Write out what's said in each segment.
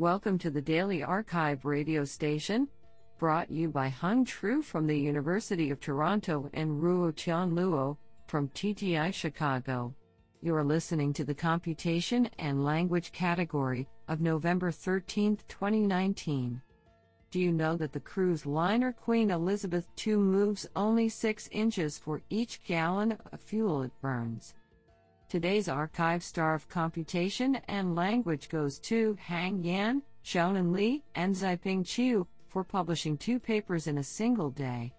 Welcome to the Daily Archive radio station, brought you by Hung Tru from the University of Toronto and Ruo Tian Luo from TTI Chicago. You are listening to the Computation and Language category of November 13, 2019. Do you know that the cruise liner Queen Elizabeth II moves only 6 inches for each gallon of fuel it burns? Today's archive star of computation and language goes to Hang Yan, Xiaonan Li, and Xipeng Qiu for publishing two papers in a single day.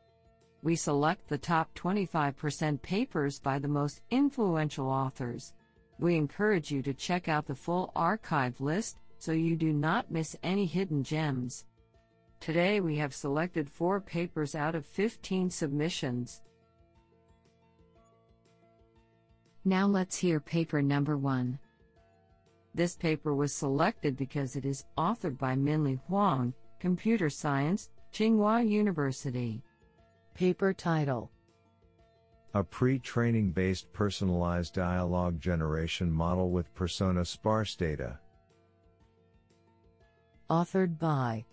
We select the top 25% papers by the most influential authors. We encourage you to check out the full archive list so you do not miss any hidden gems. Today we have selected four papers out of 15 submissions. Now let's hear paper number one. This paper was selected because it is authored by Minlie Huang, Computer Science, Tsinghua University. Paper title A pre training based personalized dialogue generation model with persona sparse data. Authored by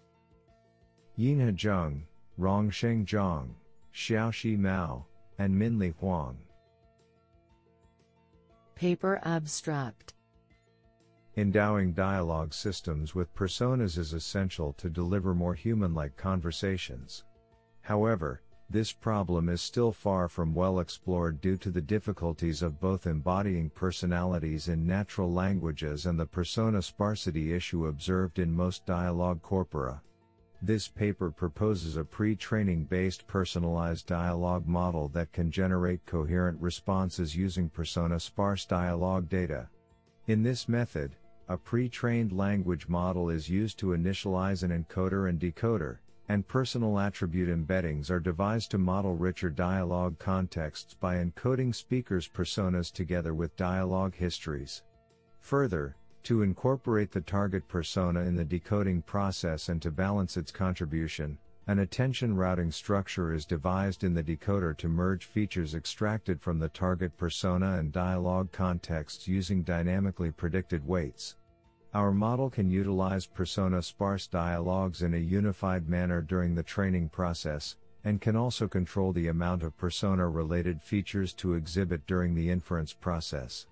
Yinhe Zheng, Rongsheng Zhang, Xiaoxi Mao, and Minlie Huang. Paper Abstract Endowing dialogue systems with personas is essential to deliver more human like conversations. However, this problem is still far from well explored due to the difficulties of both embodying personalities in natural languages and the persona sparsity issue observed in most dialogue corpora. This paper proposes a pre-training based personalized dialogue model that can generate coherent responses using persona-sparse dialogue data. In this method, a pre-trained language model is used to initialize an encoder and decoder, and personal attribute embeddings are devised to model richer dialogue contexts by encoding speakers' personas together with dialogue histories. Further, to incorporate the target persona in the decoding process and to balance its contribution, an attention routing structure is devised in the decoder to merge features extracted from the target persona and dialogue contexts using dynamically predicted weights. Our model can utilize persona sparse dialogues in a unified manner during the training process, and can also control the amount of persona related features to exhibit during the inference process.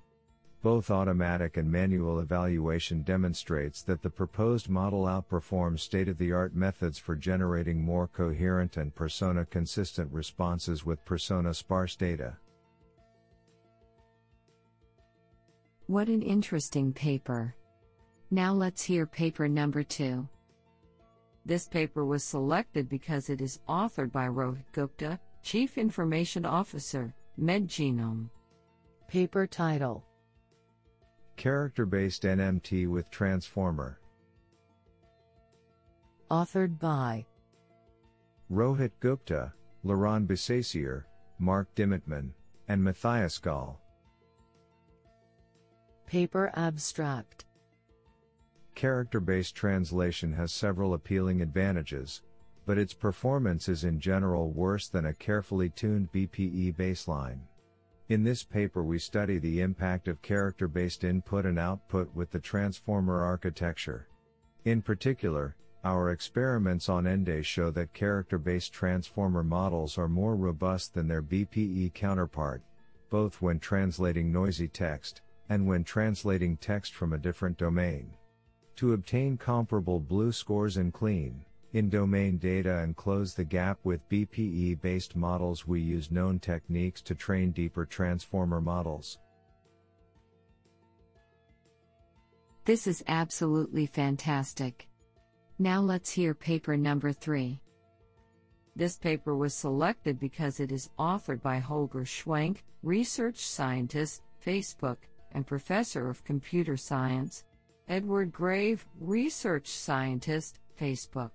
Both automatic and manual evaluation demonstrates that the proposed model outperforms state-of-the-art methods for generating more coherent and persona-consistent responses with persona-sparse data. What an interesting paper. Now let's hear paper number two. This paper was selected because it is authored by Rohit Gupta, Chief Information Officer, MedGenome. Paper title Character-based NMT with Transformer. Authored by Rohit Gupta, Laurent Besacier, Marc Dymetman, and Matthias Gallé. Paper Abstract Character-based translation has several appealing advantages, but its performance is in general worse than a carefully tuned BPE baseline. In this paper we study the impact of character-based input and output with the transformer architecture. In particular, our experiments on ENDE show that character-based transformer models are more robust than their BPE counterpart, both when translating noisy text, and when translating text from a different domain. To obtain comparable BLEU scores in clean, in domain data and close the gap with BPE based models, we use known techniques to train deeper transformer models. This is absolutely fantastic. Now let's hear paper number three. This paper was selected because it is authored by Holger Schwenk, research scientist, Facebook, and professor of computer science, Edouard Grave, research scientist, Facebook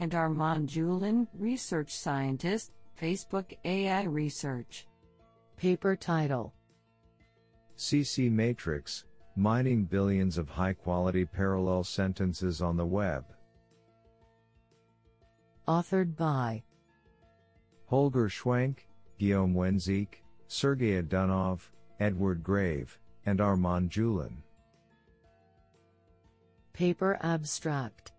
and Armand Joulin, research scientist, Facebook AI Research. Paper title CCMatrix Mining Billions of High Quality Parallel Sentences on the Web. Authored by Holger Schwenk, Guillaume Wenzek, Sergey Edunov, Edouard Grave, and Armand Joulin. Paper abstract.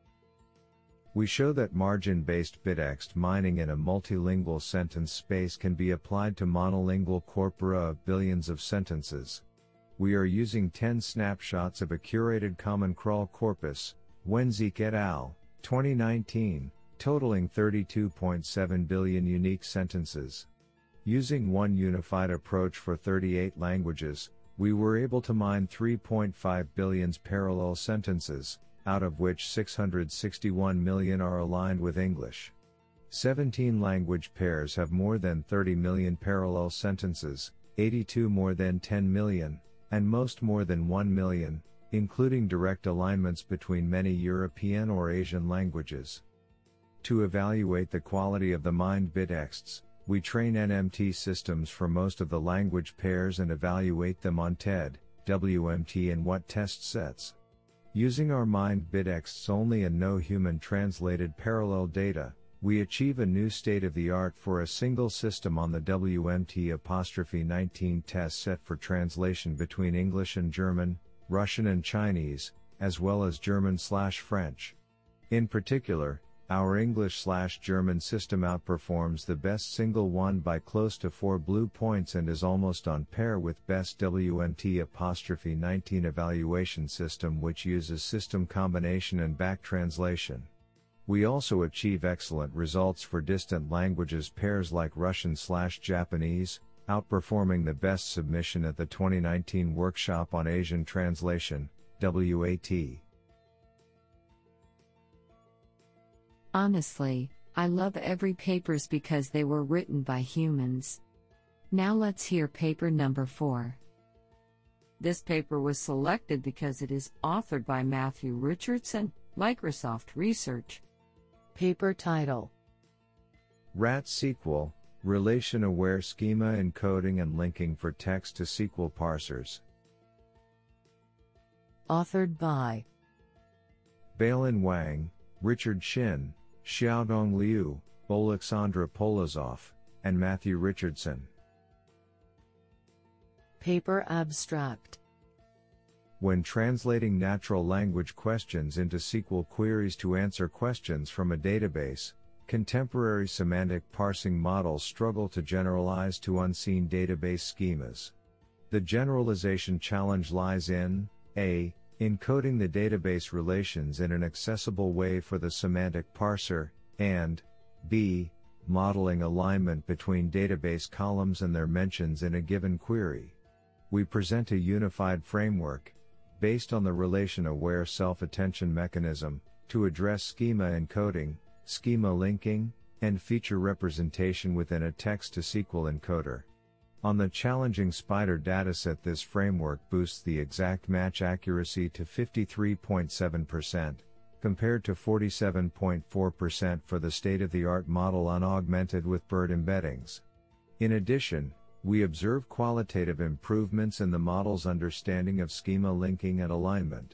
We show that margin-based bitext mining in a multilingual sentence space can be applied to monolingual corpora of billions of sentences. We are using 10 snapshots of a curated common crawl corpus, Wenzek et al., 2019, totaling 32.7 billion unique sentences. Using one unified approach for 38 languages, we were able to mine 3.5 billion parallel sentences, out of which 661 million are aligned with English. 17 language pairs have more than 30 million parallel sentences, 82 more than 10 million, and most more than 1 million, including direct alignments between many European or Asian languages. To evaluate the quality of the mined bitexts, we train NMT systems for most of the language pairs and evaluate them on TED, WMT and WAT test sets. Using our mined bitexts only and no human translated parallel data, we achieve a new state of the art for a single system on the WMT apostrophe 19 test set for translation between English and German, Russian and Chinese, as well as German slash French. In particular, our English slash German system outperforms the best single one by close to 4 BLEU points and is almost on par with best WMT apostrophe 19 evaluation system which uses system combination and back translation. We also achieve excellent results for distant languages pairs like Russian slash Japanese, outperforming the best submission at the 2019 workshop on Asian translation, WAT. Honestly, I love every papers because they were written by humans. Now let's hear paper number 4. This paper was selected because it is authored by Matthew Richardson, Microsoft Research. Paper title. RAT SQL, Relation Aware Schema Encoding and Linking for Text to SQL Parsers. Authored by Bailin Wang, Richard Shin, Xiaodong Liu, Oleksandr Polozov, and Matthew Richardson. Paper abstract. When translating natural language questions into SQL queries to answer questions from a database, contemporary semantic parsing models struggle to generalize to unseen database schemas. The generalization challenge lies in a encoding the database relations in an accessible way for the semantic parser, and b. modeling alignment between database columns and their mentions in a given query. We present a unified framework, based on the relation aware self attention mechanism, to address schema encoding, schema linking, and feature representation within a text to SQL encoder. On the challenging Spider dataset, this framework boosts the exact match accuracy to 53.7%, compared to 47.4% for the state of the art model unaugmented with BERT embeddings. In addition, we observe qualitative improvements in the model's understanding of schema linking and alignment.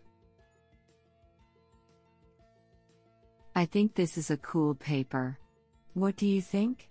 I think this is a cool paper. What do you think?